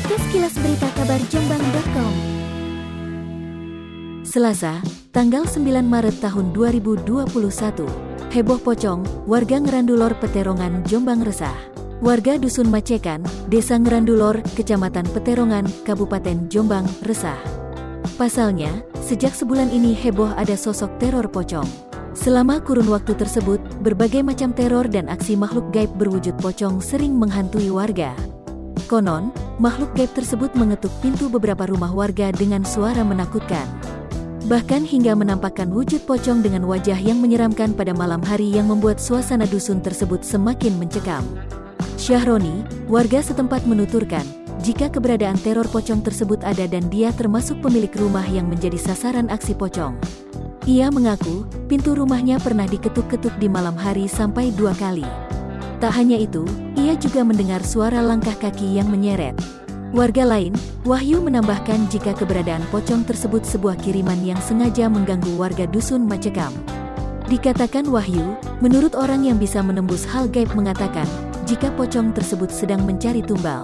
Podcast Kilas Berita Kabar Jombang.com Selasa, tanggal 9 Maret tahun 2021 Heboh pocong, warga Ngerandulor Peterongan Jombang resah Warga Dusun Macekan, Desa Ngerandulor, Kecamatan Peterongan, Kabupaten Jombang, resah. Pasalnya, sejak sebulan ini heboh ada sosok teror pocong. Selama kurun waktu tersebut, berbagai macam teror dan aksi makhluk gaib berwujud pocong sering menghantui warga. Konon, makhluk gaib tersebut mengetuk pintu beberapa rumah warga dengan suara menakutkan. Bahkan hingga menampakkan wujud pocong dengan wajah yang menyeramkan pada malam hari yang membuat suasana dusun tersebut semakin mencekam. Syahroni, warga setempat menuturkan, jika keberadaan teror pocong tersebut ada dan dia termasuk pemilik rumah yang menjadi sasaran aksi pocong. Ia mengaku, pintu rumahnya pernah diketuk-ketuk di malam hari sampai dua kali. Tak hanya itu, ia juga mendengar suara langkah kaki yang menyeret. Warga lain, Wahyu menambahkan jika keberadaan pocong tersebut sebuah kiriman yang sengaja mengganggu warga dusun Macekam. Dikatakan Wahyu, menurut orang yang bisa menembus hal gaib mengatakan, jika pocong tersebut sedang mencari tumbal.